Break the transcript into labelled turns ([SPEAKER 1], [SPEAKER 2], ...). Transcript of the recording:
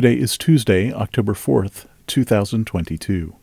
[SPEAKER 1] Today is Tuesday, October 4th, 2022.